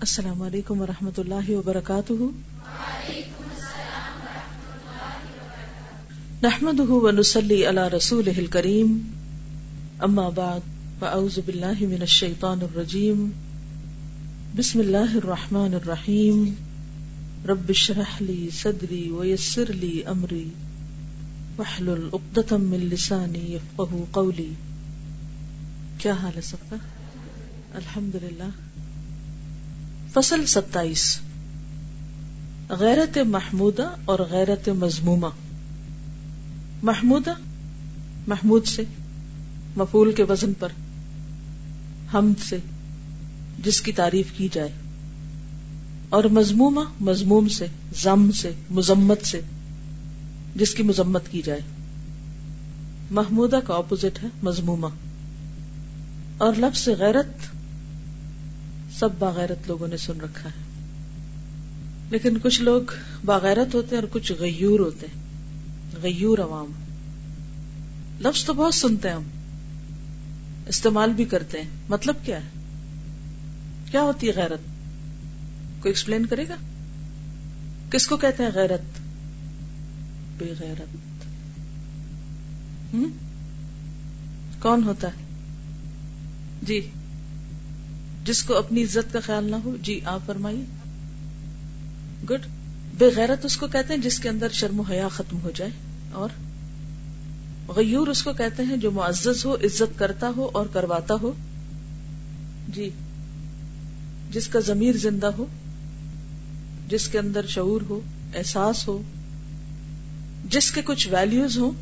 السلام علیکم ورحمۃ اللہ وبرکاتہ۔ نحمد ونسلی علی رسول کریم اما بعد، فاعوذ باللہ من الشیطان الرجیم۔ بسم اللہ الرحمن الرحیم۔ رب شرح لی صدری ویسر لی امری۔ وحلل اقدتا من لسانی یفقہ قولی۔ کیا حال ہے سب کا؟ الحمدللہ۔ فصل ستائیس۔ غیرت محمودہ اور غیرت مضمومہ محمودہ، محمود سے مفول کے وزن پر حمد سے، جس کی تعریف کی جائے۔ اور مضمومہ مضموم سے ضم سے، مذمت سے، جس کی مذمت کی جائے۔ محمودہ کا اپوزٹ ہے مضمومہ اور لفظ غیرت سب باغیرت لوگوں نے سن رکھا ہے۔ لیکن کچھ لوگ باغیرت ہوتے ہیں اور کچھ غیور ہوتے ہیں۔ غیور عوام۔ لفظ تو بہت سنتے ہیں ہم۔ استعمال بھی کرتے ہیں۔ مطلب کیا ہے؟ کیا ہوتی ہے غیرت؟ کوئی ایکسپلین کرے گا؟ کس کو کہتے ہیں غیرت؟ بے غیرت۔ کون ہوتا ہے؟ جی۔ جس کو اپنی عزت کا خیال نہ ہو جی آپ فرمائیے۔ گڈ بے غیرت اس کو کہتے ہیں جس کے اندر شرم و حیا ختم ہو جائے، اور؟ غیور اس کو کہتے ہیں جو معزز ہو، عزت کرتا ہو اور کرواتا ہو۔ جی جس کا ضمیر زندہ ہو، جس کے اندر شعور ہو، احساس ہو، جس کے کچھ ویلیوز ہوں،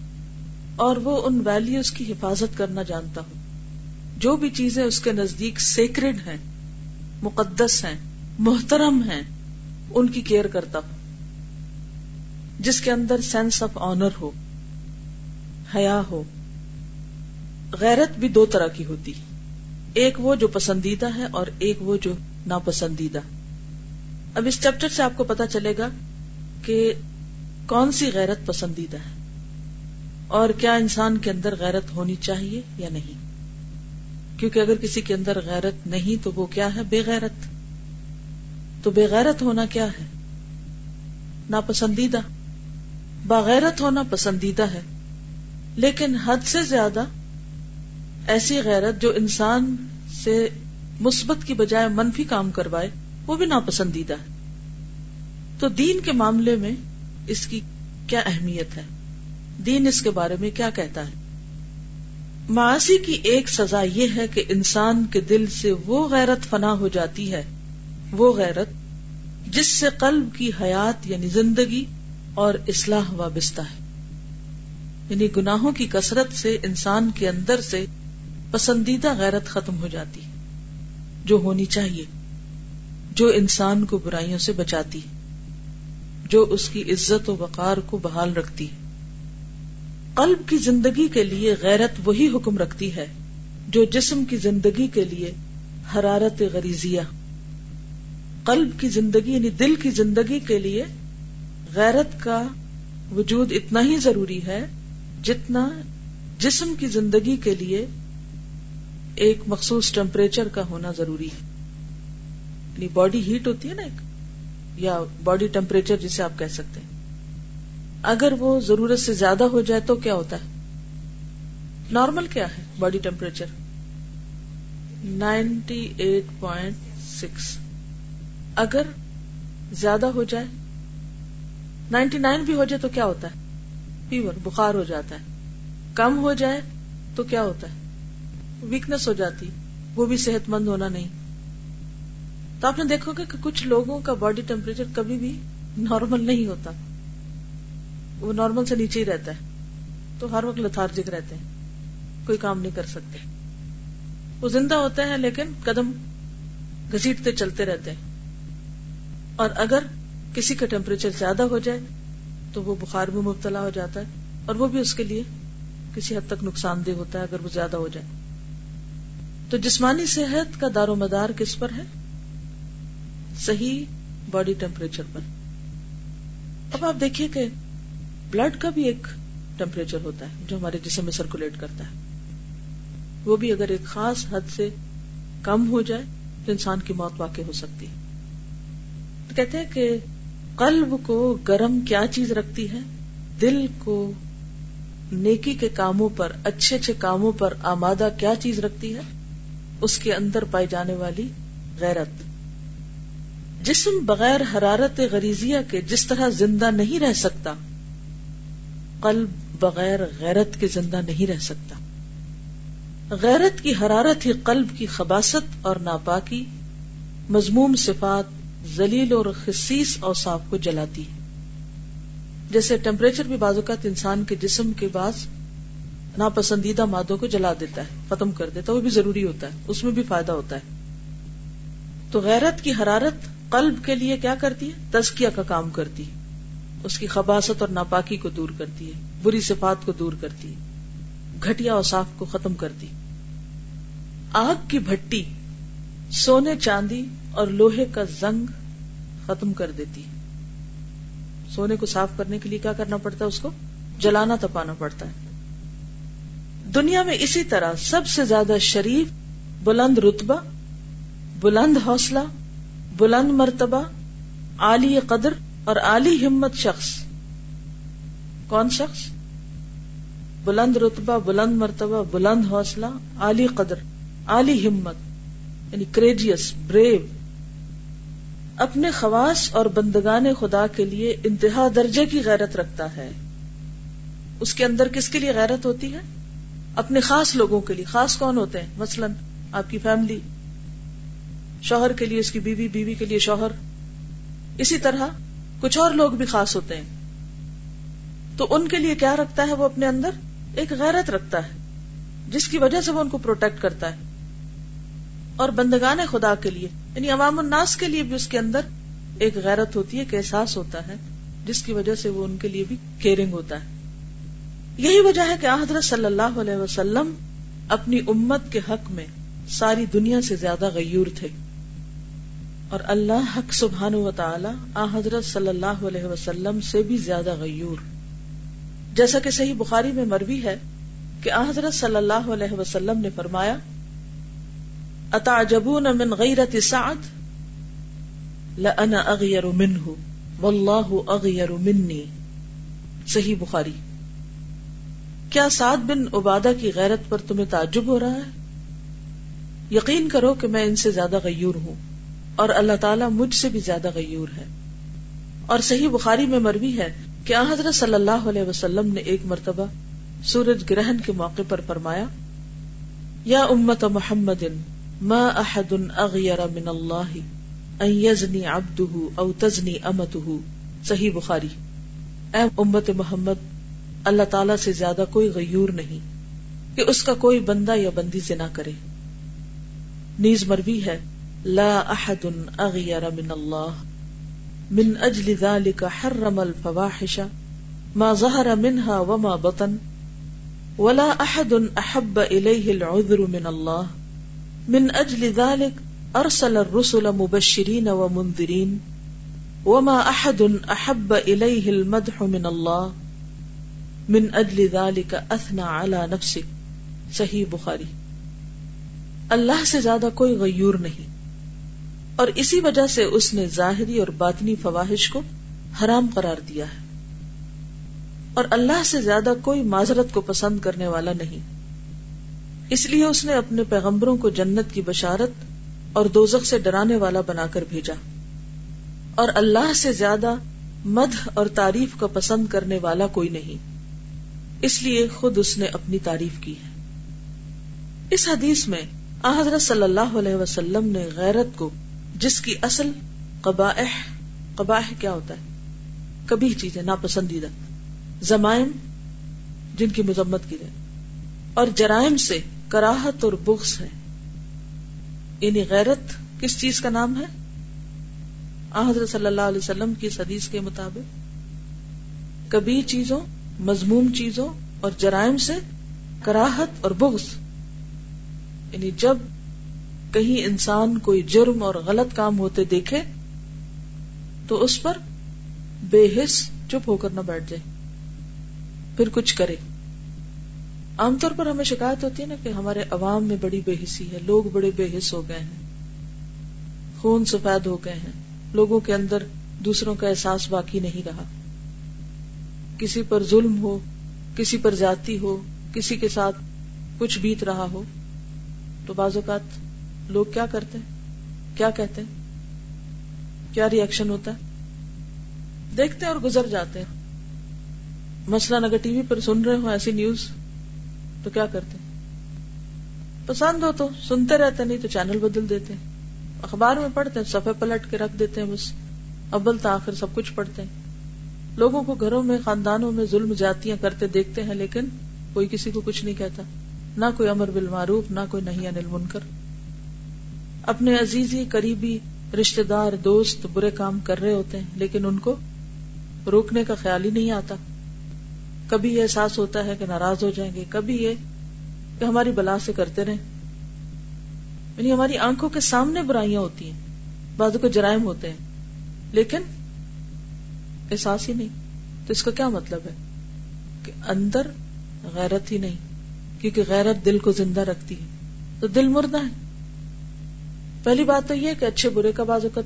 اور وہ ان ویلیوز کی حفاظت کرنا جانتا ہو۔ جو بھی چیزیں اس کے نزدیک سیکرڈ ہیں، مقدس ہیں، محترم ہیں، ان کی کیئر کرتا ہو جس کے اندر سینس آف آنر ہو، حیا ہو۔ غیرت بھی دو طرح کی ہوتی۔ ایک وہ جو پسندیدہ ہے اور ایک وہ جو ناپسندیدہ۔ اب اس چیپٹر سے آپ کو پتا چلے گا کہ کون سی غیرت پسندیدہ ہے اور کیا انسان کے اندر غیرت ہونی چاہیے یا نہیں۔ کیونکہ اگر کسی کے اندر غیرت نہیں تو وہ کیا ہے؟ بے غیرت. تو بے غیرت ہونا کیا ہے؟ ناپسندیدہ. باغیرت ہونا پسندیدہ ہے. لیکن حد سے زیادہ ایسی غیرت جو انسان سے مثبت کی بجائے منفی کام کروائے، وہ بھی ناپسندیدہ ہے. تو دین کے معاملے میں اس کی کیا اہمیت ہے؟ دین اس کے بارے میں کیا کہتا ہے؟ معاشی کی ایک سزا یہ ہے کہ انسان کے دل سے وہ غیرت فنا ہو جاتی ہے، وہ غیرت جس سے قلب کی حیات یعنی زندگی اور اصلاح وابستہ ہے۔ یعنی گناہوں کی کثرت سے انسان کے اندر سے پسندیدہ غیرت ختم ہو جاتی ہے، جو ہونی چاہیے، جو انسان کو برائیوں سے بچاتی جو اس کی عزت و وقار کو بحال رکھتی ہے۔ قلب کی زندگی کے لیے غیرت وہی حکم رکھتی ہے جو جسم کی زندگی کے لیے حرارت غریزیا قلب کی زندگی یعنی دل کی زندگی کے لیے غیرت کا وجود اتنا ہی ضروری ہے جتنا جسم کی زندگی کے لیے ایک مخصوص ٹیمپریچر کا ہونا ضروری ہے۔ یعنی باڈی ہیٹ ہوتی ہے نا ایک، یا باڈی ٹیمپریچر جسے آپ کہہ سکتے ہیں۔ اگر وہ ضرورت سے زیادہ ہو جائے تو کیا ہوتا ہے؟ نارمل کیا ہے body temperature? Ninety eight point six. اگر زیادہ ہو جائے، نائنٹی نائن بھی ہو جائے تو کیا ہوتا ہے؟ فیور، بخار ہو جاتا ہے۔ کم ہو جائے تو کیا ہوتا ہے؟ ویکنس ہو جاتی، وہ بھی صحت مند ہونا نہیں۔ تو آپ نے دیکھو گے کہ کچھ لوگوں کا باڈی ٹیمپریچر کبھی بھی نارمل نہیں ہوتا۔ وہ نارمل سے نیچے ہی رہتا ہے۔ تو ہر وقت لتارجک رہتے ہیں۔ کوئی کام نہیں کر سکتے۔ وہ زندہ ہوتے ہیں لیکن قدم گھسیٹتے چلتے رہتے ہیں۔ اور اگر کسی کا ٹیمپریچر زیادہ ہو جائے، تو وہ بخار میں مبتلا ہو جاتا ہے۔ اور وہ بھی اس کے لیے کسی حد تک نقصان دہ ہوتا ہے اگر وہ زیادہ ہو جائے۔ تو جسمانی صحت کا دار و مدار کس پر ہے؟ صحیح باڈی ٹیمپریچر پر۔ اب آپ دیکھیے کہ بلڈ کا بھی ایک ٹیمپریچر ہوتا ہے جو ہمارے جسم میں سرکولیٹ کرتا ہے۔ وہ بھی اگر ایک خاص حد سے کم ہو جائے تو انسان کی موت واقع ہو سکتی ہے۔ کہتے ہیں کہ قلب کو گرم کیا چیز رکھتی ہے؟ دل کو نیکی کے کاموں پر، اچھے اچھے کاموں پر آمادہ کیا چیز رکھتی ہے؟ اس کے اندر پائی جانے والی غیرت۔ جسم بغیر حرارت غریزیہ کے جس طرح زندہ نہیں رہ سکتا قلب بغیر غیرت کے زندہ نہیں رہ سکتا۔ غیرت کی حرارت ہی قلب کی خباست اور ناپاکی، مضموم صفات ذلیل اور خصیص اوصاف کو جلاتی ہے۔ جیسے ٹیمپریچر بھی بعض اوقات انسان کے جسم کے بعض ناپسندیدہ مادوں کو جلا دیتا ہے، ختم کر دیتا ہے، وہ بھی ضروری ہوتا ہے، اس میں بھی فائدہ ہوتا ہے۔ تو غیرت کی حرارت قلب کے لیے کیا کرتی ہے؟ تزکیہ کا کام کرتی ہے۔ اس کی خباست اور ناپاکی کو دور کرتی ہے، بری صفات کو دور کرتی ہے، گھٹیا اوساف کو ختم کرتی آگ کی بھٹی سونے چاندی اور لوہے کا زنگ ختم کر دیتی سونے کو صاف کرنے کے لیے کیا کرنا پڑتا ہے اس کو؟ جلانا، تپانا پڑتا ہے۔ دنیا میں اسی طرح سب سے زیادہ شریف بلند رتبہ، بلند حوصلہ، بلند مرتبہ، عالی قدر اور عالی ہمت شخص. کون شخص؟ بلند رتبہ، بلند مرتبہ، بلند حوصلہ، عالی قدر، عالی ہمت یعنی کریجیس بریو اپنے خواص اور بندگان خدا کے لیے انتہا درجے کی غیرت رکھتا ہے. اس کے اندر کس کے لیے غیرت ہوتی ہے؟ اپنے خاص لوگوں کے لیے. خاص کون ہوتے ہیں؟ مثلاً آپ کی فیملی شوہر کے لیے اس کی بیوی بیوی کے لیے شوہر. اسی طرح کچھ اور لوگ بھی خاص ہوتے ہیں۔ تو ان کے لیے کیا رکھتا ہے وہ اپنے اندر؟ ایک غیرت رکھتا ہے، جس کی وجہ سے وہ ان کو پروٹیکٹ کرتا ہے۔ اور بندگان خدا کے لیے یعنی عوام الناس کے لیے بھی اس کے اندر ایک غیرت ہوتی ہے، ایک احساس ہوتا ہے، جس کی وجہ سے وہ ان کے لیے بھی کیئرنگ ہوتا ہے۔ یہی وجہ ہے کہ حضرت صلی اللہ علیہ وسلم اپنی امت کے حق میں ساری دنیا سے زیادہ غیور تھے۔ اور اللہ حق سبحان و تعالی آ حضرت صلی اللہ علیہ وسلم سے بھی زیادہ غیور۔ جیسا کہ صحیح بخاری میں مروی ہے کہ آ حضرت صلی اللہ علیہ وسلم نے فرمایا، اتعجبون من غیرت سعد؟ لأنا اغیر منہ واللہ اغیر منی صحیح بخاری۔ کیا سعد بن عبادہ کی غیرت پر تمہیں تعجب ہو رہا ہے؟ یقین کرو کہ میں ان سے زیادہ غیور ہوں۔ اور اللہ تعالیٰ مجھ سے بھی زیادہ غیور ہے۔ اور صحیح بخاری میں مروی ہے کہ حضرت صلی اللہ علیہ وسلم نے ایک مرتبہ سورج گرہن کے موقع پر فرمایا، یا امت محمد، ما احد اغیر من اللہ ان یزنی عبدہ او تزنی امتہ۔ صحیح بخاری۔ اے امت محمد، اللہ تعالی سے زیادہ کوئی غیور نہیں کہ اس کا کوئی بندہ یا بندی سے نہ کرے۔ نیز مروی ہے لا احد اغیر من اللہ من اجل ذلك حرم الفواحش ما ظهر منها وما بطن. ولا احد احب الیہ العذر من اللہ من اجل ذلك ارسل الرسل مبشرین ومنذرین وما احد احب الیہ المدح من اللہ من اجل ذلك اثنا على نفسك صحیح بخاری. اللہ سے زیادہ کوئی غیور نہیں۔ اور اسی وجہ سے اس نے ظاہری اور باطنی فواہش کو حرام قرار دیا ہے۔ اور اللہ سے زیادہ کوئی معذرت کو پسند کرنے والا نہیں۔ اس لیے اس نے اپنے پیغمبروں کو جنت کی بشارت اور دوزخ سے ڈرانے والا بنا کر بھیجا۔ اور اللہ سے زیادہ مدھ اور تعریف کا پسند کرنے والا کوئی نہیں۔ اس لیے خود اس نے اپنی تعریف کی ہے۔ اس حدیث میں حضرت صلی اللہ علیہ وسلم نے غیرت کو جس کی اصل قبائح قبائح کیا ہوتا ہے؟ کبھی چیزیں ناپسندیدہ، زمائم جن کی مذمت کی جائے۔ اور جرائم سے کراہت اور بغض ہے۔ یعنی غیرت کس چیز کا نام ہے؟ حضرت صلی اللہ علیہ وسلم کی حدیث کے مطابق۔ کبھی چیزوں مضموم چیزوں اور جرائم سے کراہت اور بغض۔ یعنی جب کہیں انسان کوئی جرم اور غلط کام ہوتے دیکھے تو اس پر بے حص چپ ہو کر نہ بیٹھ جائے۔ پھر کچھ کرے۔ عام طور پر ہمیں شکایت ہوتی ہے نا کہ ہمارے عوام میں بڑی بے حسی ہے، لوگ بڑے بے حص ہو گئے ہیں، خون سفید ہو گئے ہیں۔ لوگوں کے اندر دوسروں کا احساس باقی نہیں رہا۔ کسی پر ظلم ہو، کسی پر جاتی ہو، کسی کے ساتھ کچھ بیت رہا ہو تو بعض اوقات لوگ کیا کرتے ہیں؟ کیا کہتے ہیں؟ کیا ریئیکشن ہوتا ہے؟ دیکھتے ہیں اور گزر جاتے ہیں۔ مثلاً اگر ٹی وی پر سن رہے ہو ایسی نیوز تو کیا کرتے ہیں؟ پسند ہو تو سنتے رہتے نہیں تو چینل بدل دیتے ہیں۔ اخبار میں پڑھتے ہیں، صفحے پلٹ کے رکھ دیتے ہیں بس۔ ابل تاخیر سب کچھ پڑھتے ہیں۔ لوگوں کو گھروں میں، خاندانوں میں ظلم جاتیاں کرتے دیکھتے ہیں، لیکن کوئی کسی کو کچھ نہیں کہتا۔ نہ کوئی امر بالمعروف، نہ کوئی نہیں انل منکر اپنے عزیزی، قریبی رشتے دار، دوست، برے کام کر رہے ہوتے ہیں، لیکن ان کو روکنے کا خیال ہی نہیں آتا۔ کبھی یہ احساس ہوتا ہے کہ ناراض ہو جائیں گے، کبھی یہ کہ ہماری بلا سے کرتے رہیں۔ یعنی ہماری آنکھوں کے سامنے برائیاں ہوتی ہیں بعض کو جرائم ہوتے ہیں، لیکن احساس ہی نہیں۔ تو اس کا کیا مطلب ہے؟ کہ اندر غیرت ہی نہیں، کیونکہ غیرت دل کو زندہ رکھتی ہے۔ تو دل مردہ ہے۔ پہلی بات تو یہ کہ اچھے برے کا بعض اوقات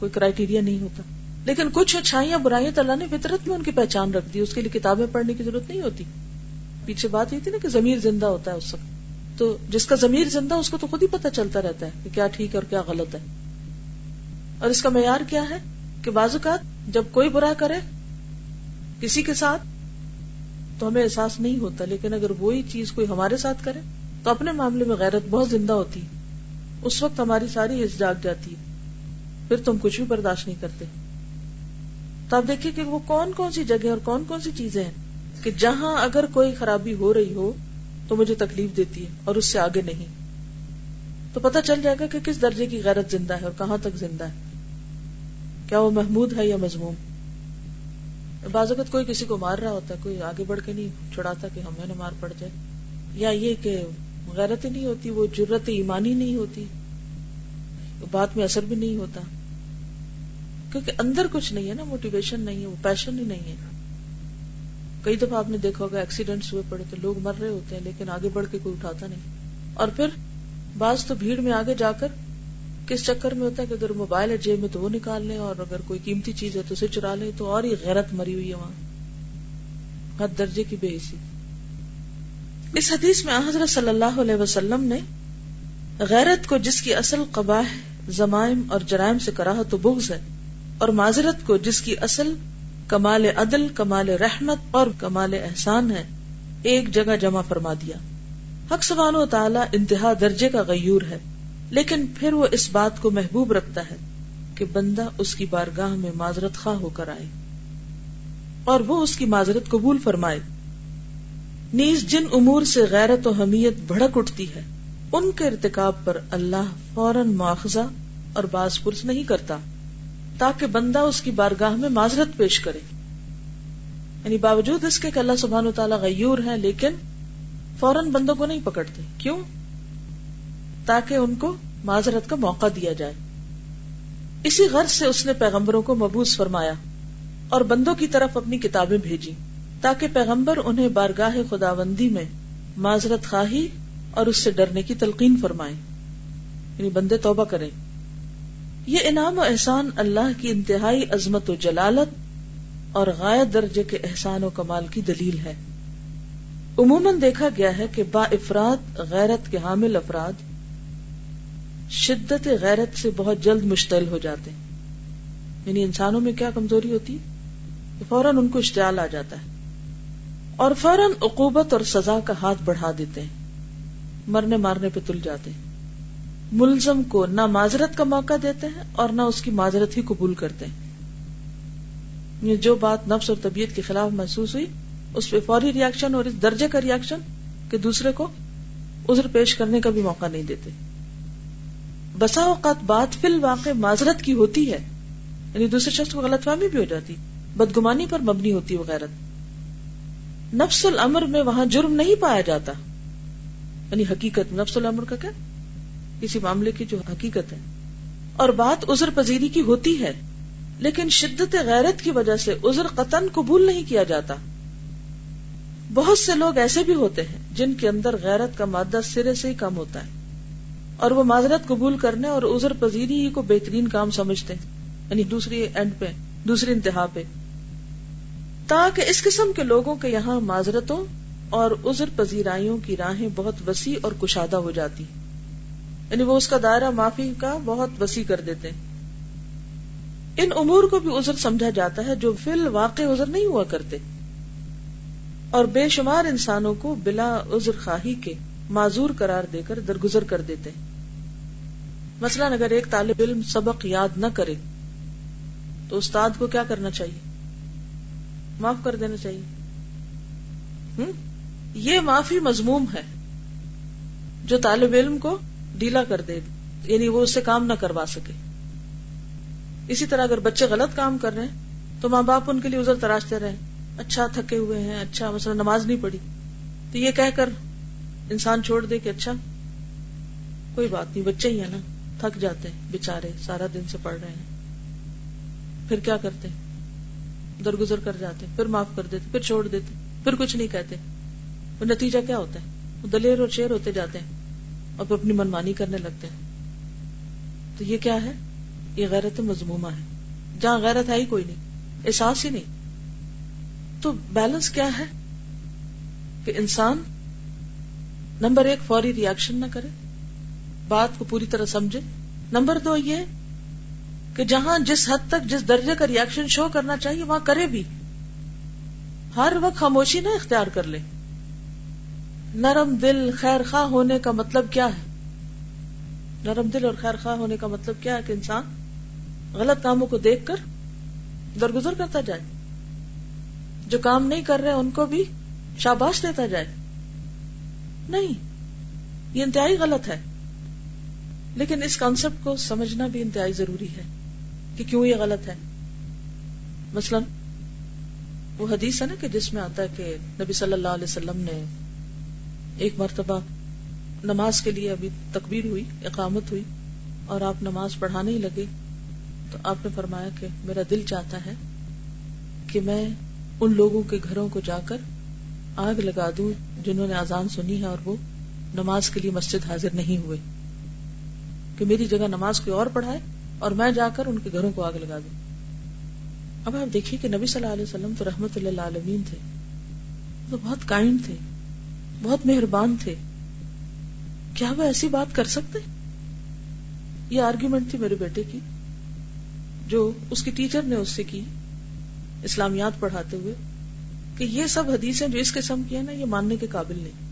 کوئی کرائٹیریا نہیں ہوتا۔ لیکن کچھ اچھائیاں برائیاں تو اللہ نے فطرت میں ان کی پہچان رکھ دی، اس کے لیے کتابیں پڑھنے کی ضرورت نہیں ہوتی۔ پیچھے بات یہ تھی نا کہ ضمیر زندہ ہوتا ہے اس وقت۔ تو جس کا ضمیر زندہ اس کو تو خود ہی پتہ چلتا رہتا ہے کہ کیا ٹھیک ہے اور کیا غلط ہے۔ اور اس کا معیار کیا ہے کہ بعض اوقات جب کوئی برا کرے کسی کے ساتھ تو ہمیں احساس نہیں ہوتا، لیکن اگر وہی چیز کوئی ہمارے ساتھ کرے تو اپنے معاملے میں غیرت بہت زندہ ہوتی۔ ہے اس وقت ہماری ساری حص جاگ جاتی ہے۔ پھر تم کچھ بھی برداشت نہیں کرتے۔ تو آپ دیکھیے کہ وہ کون کون سی جگہ اور کون کون سی چیزیں ہیں کہ جہاں اگر کوئی خرابی ہو رہی ہو تو مجھے تکلیف دیتی ہے اور اس سے آگے نہیں۔ تو پتہ چل جائے گا کہ کس درجے کی غیرت زندہ ہے اور کہاں تک زندہ ہے۔ کیا وہ محمود ہے یا مضموم؟ بعض اوقات کوئی کسی کو مار رہا ہوتا ہے، کوئی آگے بڑھ کے نہیں چھڑاتا کہ ہمیں نہ مار پڑ جائے۔ یا یہ کہ غیرت نہیں ہوتی، وہ جرت ایمانی نہیں ہوتی بات میں اثر بھی نہیں ہوتا۔ کیونکہ اندر کچھ نہیں ہے نا موٹیویشن نہیں ہے، وہ پیشن ہی نہیں ہے۔ کئی دفعہ آپ نے دیکھا ہوگا ایکسیڈینٹس ہوئے پڑے تو لوگ مر رہے ہوتے ہیں، لیکن آگے بڑھ کے کوئی اٹھاتا نہیں۔ اور پھر بعض تو بھیڑ میں آگے جا کر کس چکر میں ہوتا ہے کہ اگر موبائل ہے جیب میں تو وہ نکال لیں، اور اگر کوئی قیمتی چیز ہے تو اسے چرا لیں، تو اور ہی غیرت مری ہوئی ہے وہاں۔ ہر درجے کی بے حسی۔ اس حدیث میں حضرت صلی اللہ علیہ وسلم نے غیرت کو جس کی اصل قباہ زمائم اور جرائم سے کرا تو بغض ہے، اور معذرت کو جس کی اصل کمال عدل، کمال رحمت اور کمال احسان ہے، ایک جگہ جمع فرما دیا۔ حق سبحان و تعالی انتہا درجے کا غیور ہے، لیکن پھر وہ اس بات کو محبوب رکھتا ہے کہ بندہ اس کی بارگاہ میں معذرت خواہ ہو کر آئے، اور وہ اس کی معذرت قبول فرمائے۔ نیز جن امور سے غیرت و حمیت بھڑک اٹھتی ہے، ان کے ارتکاب پر اللہ فوراً مواخذہ اور باز پرس نہیں کرتا، تاکہ بندہ اس کی بارگاہ میں معذرت پیش کرے۔ یعنی باوجود اس کے کہ اللہ سبحان و تعالیٰ غیور ہے لیکن فوراً بندوں کو نہیں پکڑتے۔ کیوں؟ تاکہ ان کو معذرت کا موقع دیا جائے۔ اسی غرض سے اس نے پیغمبروں کو مبوس فرمایا اور بندوں کی طرف اپنی کتابیں بھیجی تاکہ پیغمبر انہیں بارگاہ خداوندی میں معذرت خواہی اور اس سے ڈرنے کی تلقین فرمائے۔ یعنی بندے توبہ کریں۔ یہ انعام و احسان اللہ کی انتہائی عظمت و جلالت اور غائب درجے کے احسان و کمال کی دلیل ہے۔ عموماً دیکھا گیا ہے کہ با افراد غیرت کے حامل افراد شدت غیرت سے بہت جلد مشتعل ہو جاتے ہیں۔ یعنی انسانوں میں کیا کمزوری ہوتی فوراً ان کو اشتعال آ جاتا ہے۔ اور فوراً عقوبت اور سزا کا ہاتھ بڑھا دیتے ہیں۔ مرنے مارنے پہ تل جاتے ہیں۔ ملزم کو نہ معذرت کا موقع دیتے ہیں اور نہ اس کی معذرت ہی قبول کرتے ہیں۔ یہ جو بات نفس اور طبیعت کے خلاف محسوس ہوئی، اس پہ فوری ریاکشن اور اس درجے کا ریاکشن کہ دوسرے کو عذر پیش کرنے کا بھی موقع نہیں دیتے۔ بسا اوقات بات فی الواقع معذرت کی ہوتی ہے یعنی دوسرے شخص کو غلط فہمی بھی ہو جاتی، بدگمانی پر مبنی ہوتی وغیرہ نفس العمر میں وہاں جرم نہیں پایا جاتا۔ یعنی حقیقت، نفس العمر کا کیا؟ کسی معاملے کی جو حقیقت ہے۔ اور بات عذر پذیری کی ہوتی ہے، لیکن شدت غیرت کی وجہ سے عذر قطن قبول نہیں کیا جاتا۔ بہت سے لوگ ایسے بھی ہوتے ہیں جن کے اندر غیرت کا مادہ سرے سے ہی کم ہوتا ہے۔ اور وہ معذرت قبول کرنے اور عذر پذیری ہی کو بہترین کام سمجھتے ہیں۔ یعنی دوسری اینڈ پہ، دوسری انتہا پہ۔ تاکہ اس قسم کے لوگوں کے یہاں معذرتوں اور عذر پذیرائیوں کی راہیں بہت وسیع اور کشادہ ہو جاتی یعنی وہ اس کا دائرہ معافی کا بہت وسیع کر دیتے ان امور کو بھی عذر سمجھا جاتا ہے جو فی الواقع عذر نہیں ہوا کرتے۔ اور بے شمار انسانوں کو بلا عذر خواہی کے معذور قرار دے کر درگزر کر دیتے مثلا اگر ایک طالب علم سبق یاد نہ کرے تو استاد کو کیا کرنا چاہیے؟ معاف کر دینا چاہیے۔ یہ معافی مضموم ہے۔ جو طالب علم کو ڈیلا کر دے یعنی وہ اس سے کام نہ کروا سکے۔ اسی طرح اگر بچے غلط کام کر رہے ہیں، تو ماں باپ ان کے لیے ازر تراشتے رہے۔ اچھا تھکے ہوئے ہیں اچھا مثلا نماز نہیں پڑھی۔ تو یہ کہہ کر انسان چھوڑ دے کہ اچھا کوئی بات نہیں، بچے ہی ہے نا۔ تھک جاتے ہیں بےچارے سارا دن سے پڑھ رہے ہیں۔ پھر کیا کرتے درگزر کر جاتے، پھر معاف کر دیتے، پھر چھوڑ دیتے، پھر کچھ نہیں کہتے۔ وہ نتیجہ کیا ہوتا ہے؟ وہ دلیر اور شیر ہوتے جاتے ہیں اور پھر اپنی منمانی کرنے لگتے ہیں۔ تو یہ کیا ہے؟ یہ غیرت مضمومہ ہے۔ جہاں غیرت ہے ہی کوئی نہیں، احساس ہی نہیں۔ تو بیلنس کیا ہے؟ کہ انسان نمبر ایک فوری ریئیکشن نہ کرے، بات کو پوری طرح سمجھے۔ نمبر دو یہ کہ جہاں جس حد تک جس درجے کا ریئیکشن شو کرنا چاہیے، وہاں کرے بھی۔ ہر وقت خاموشی نہ اختیار کر لے۔ نرم دل خیر خواہ ہونے کا مطلب کیا ہے؟ نرم دل اور خیر خواہ ہونے کا مطلب کیا ہے کہ انسان غلط کاموں کو دیکھ کر درگزر کرتا جائے؟ جو کام نہیں کر رہے، ان کو بھی شاباش دیتا جائے۔ نہیں، یہ انتہائی غلط ہے۔ لیکن اس کانسیپٹ کو سمجھنا بھی انتہائی ضروری ہے۔ کہ کیوں یہ غلط ہے؟ مثلا وہ حدیث ہے نا کہ جس میں آتا ہے کہ نبی صلی اللہ علیہ وسلم نے ایک مرتبہ نماز کے لیے ابھی تکبیر ہوئی، اقامت ہوئی اور آپ نماز پڑھانے ہی لگے تو آپ نے فرمایا کہ میرا دل چاہتا ہے کہ میں ان لوگوں کے گھروں کو جا کر آگ لگا دوں جنہوں نے آزان سنی ہے اور وہ نماز کے لیے مسجد حاضر نہیں ہوئے۔ کہ میری جگہ نماز کوئی اور پڑھائے؟ اور میں جا کر ان کے گھروں کو آگ لگا دوں اب آپ دیکھیے کہ نبی صلی اللہ علیہ وسلم تو رحمت اللہ عالمین تھے تو بہت کائنڈ تھے، بہت مہربان تھے۔ کیا وہ ایسی بات کر سکتے؟ یہ آرگیومنٹ تھی میرے بیٹے کی، جو اس کی ٹیچر نے اس سے کی اسلامیات پڑھاتے ہوئے کہ یہ سب حدیثیں جو اس قسم کی ہیں نا، یہ ماننے کے قابل نہیں۔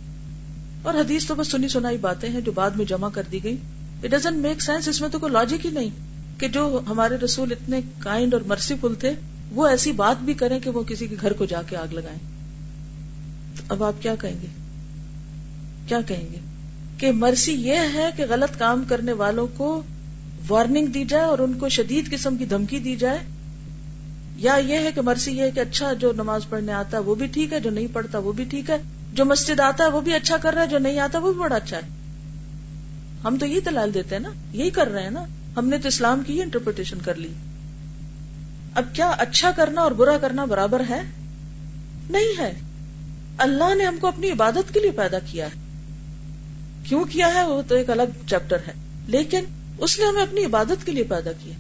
اور حدیث تو بس سنی سنائی باتیں ہیں جو بعد میں جمع کر دی گئی اٹ ڈزنٹ میک سینس اس میں تو کوئی لاجک ہی نہیں۔ کہ جو ہمارے رسول اتنے کائنڈ اور مرسی فل تھے، وہ ایسی بات بھی کریں کہ وہ کسی کے گھر کو جا کے آگ لگائیں۔ اب آپ کیا کہیں گے؟ کیا کہیں گے؟ کہ مرسی یہ ہے کہ غلط کام کرنے والوں کو وارننگ دی جائے اور ان کو شدید قسم کی دھمکی دی جائے۔ یا یہ ہے کہ مرسی یہ ہے کہ اچھا جو نماز پڑھنے آتا ہے وہ بھی ٹھیک ہے، جو نہیں پڑھتا وہ بھی ٹھیک ہے۔ جو مسجد آتا ہے وہ بھی اچھا کر رہا ہے، جو نہیں آتا وہ بھی بڑا اچھا ہے۔ ہم تو یہی دلال دیتے ہیں نا، یہی کر رہے ہیں نا۔ ہم نے تو اسلام کی ہی انٹرپریٹیشن کر لی۔ اب کیا اچھا کرنا اور برا کرنا برابر ہے؟ نہیں ہے۔ اللہ نے ہم کو اپنی عبادت کے لیے پیدا کیا ہے۔ کیوں کیا ہے؟ وہ تو ایک الگ چیپٹر ہے۔ لیکن اس نے ہمیں اپنی عبادت کے لیے پیدا کیا۔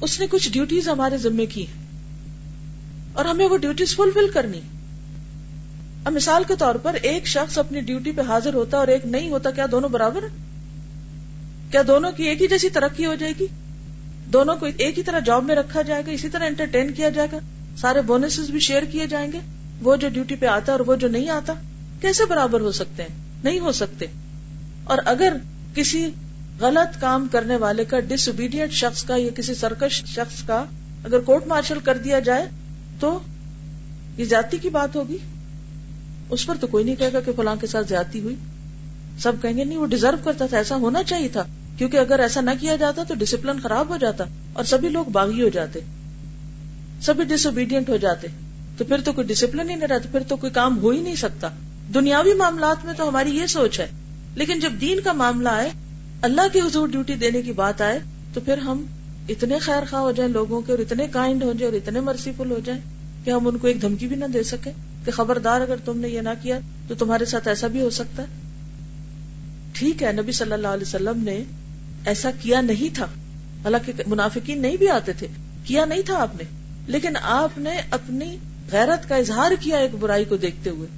اس نے کچھ ڈیوٹیز ہمارے ذمے کی اور ہمیں وہ ڈیوٹیز فلفل کرنی اب مثال کے طور پر ایک شخص اپنی ڈیوٹی پہ حاضر ہوتا اور ایک نہیں ہوتا، کیا دونوں برابر کیا دونوں کی ایک ہی جیسی ترقی ہو جائے گی؟ دونوں کو ایک ہی طرح جاب میں رکھا جائے گا، اسی طرح انٹرٹین کیا جائے گا۔ سارے بونس بھی شیئر کیے جائیں گے۔ وہ جو ڈیوٹی پہ آتا اور وہ جو نہیں آتا، کیسے برابر ہو سکتے ہیں؟ نہیں ہو سکتے۔ اور اگر کسی غلط کام کرنے والے کا ڈس اوبیڈینٹ شخص کا یا کسی سرکش شخص کا اگر کورٹ مارشل کر دیا جائے، تو یہ جاتی کی بات ہوگی؟ اس پر تو کوئی نہیں کہے گا کہ فلاں کے ساتھ زیادتی ہوئی۔ سب کہیں گے نہیں، وہ ڈیزرو کرتا تھا، ایسا ہونا چاہیے تھا۔ کیونکہ اگر ایسا نہ کیا جاتا تو ڈسپلن خراب ہو جاتا اور سبھی لوگ باغی ہو جاتے۔ سبھی ڈس اوبیڈینٹ ہو جاتے۔ تو پھر تو کوئی ڈسپلن ہی نہیں رہتا، پھر تو کوئی کام ہو ہی نہیں سکتا۔ دنیاوی معاملات میں تو ہماری یہ سوچ ہے۔ لیکن جب دین کا معاملہ آئے، اللہ کی حضور ڈیوٹی دینے کی بات آئے، تو پھر ہم اتنے خیر خواہ ہو جائیں لوگوں کے اور اتنے کائنڈ ہو جائیں اور اتنے مرسیفل ہو جائیں کہ ہم ان کو ایک دھمکی بھی نہ دے سکے کہ خبردار اگر تم نے یہ نہ کیا تو تمہارے ساتھ ایسا بھی ہو سکتا ہے۔ ٹھیک ہے، نبی صلی اللہ علیہ وسلم نے ایسا کیا نہیں تھا۔ حالانکہ منافقین نہیں بھی آتے تھے۔ کیا نہیں تھا آپ نے۔ لیکن آپ نے اپنی غیرت کا اظہار کیا ایک برائی کو دیکھتے ہوئے۔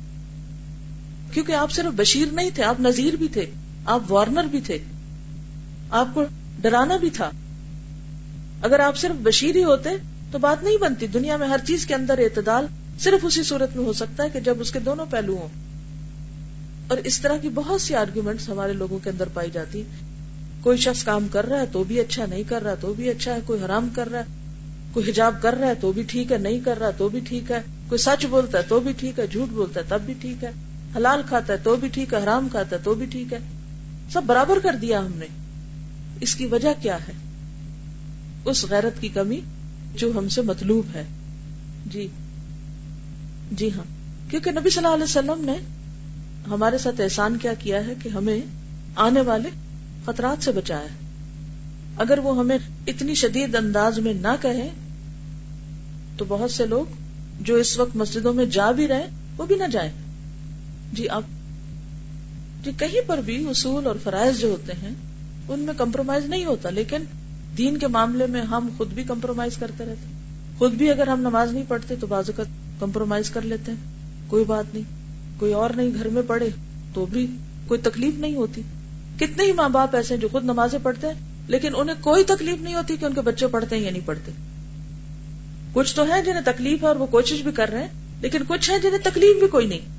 کیونکہ آپ صرف بشیر نہیں تھے، آپ نذیر بھی تھے، آپ وارنر بھی تھے۔ آپ کو ڈرانا بھی تھا۔ اگر آپ صرف بشیر ہی ہوتے تو بات نہیں بنتی۔ دنیا میں ہر چیز کے اندر اعتدال صرف اسی صورت میں ہو سکتا ہے کہ جب اس کے دونوں پہلو ہوں۔ اور اس طرح کی بہت سی آرگیومنٹ ہمارے لوگوں کے اندر پائی جاتی۔ کوئی شخص کام کر رہا ہے تو بھی اچھا نہیں کر رہا، تو بھی اچھا ہے، کوئی حرام کر رہا ہے، کوئی حجاب کر رہا ہے تو بھی ٹھیک ہے، نہیں کر رہا تو بھی ٹھیک ہے، کوئی سچ بولتا ہے تو بھی ٹھیک ہے، جھوٹ بولتا ہے تب بھی ٹھیک ہے، حلال کھاتا ہے تو بھی ٹھیک ہے، حرام کھاتا ہے تو بھی ٹھیک ہے۔ سب برابر کر دیا ہم نے۔ اس کی وجہ کیا ہے؟ اس غیرت کی کمی جو ہم سے مطلوب ہے۔ جی۔ جی ہاں۔ کیونکہ نبی صلی اللہ علیہ وسلم نے ہمارے ساتھ احسان کیا کیا ہے کہ ہمیں آنے والے خطرات سے بچایا ہے اگر وہ ہمیں اتنی شدید انداز میں نہ کہے، تو بہت سے لوگ جو اس وقت مسجدوں میں جا بھی رہے وہ بھی نہ جائیں۔ جی آپ جی کہیں پر بھی اصول اور فرائض جو ہوتے ہیں، ان میں کمپرومائز نہیں ہوتا، لیکن دین کے معاملے میں ہم خود بھی کمپرومائز کرتے رہتے۔ خود بھی اگر ہم نماز نہیں پڑھتے، تو بازو کا کمپرومائز کر لیتے ہیں۔ کوئی بات نہیں۔ کوئی اور نہیں گھر میں پڑھے تو بھی کوئی تکلیف نہیں ہوتی۔ کتنے ہی ماں باپ ایسے ہیں جو خود نمازیں پڑھتے ہیں، لیکن انہیں کوئی تکلیف نہیں ہوتی کہ ان کے بچے پڑھتے ہیں یا نہیں پڑھتے۔ کچھ تو ہے جنہیں تکلیف ہے اور وہ کوشش بھی کر رہے ہیں، لیکن کچھ ہیں جنہیں تکلیف بھی کوئی نہیں۔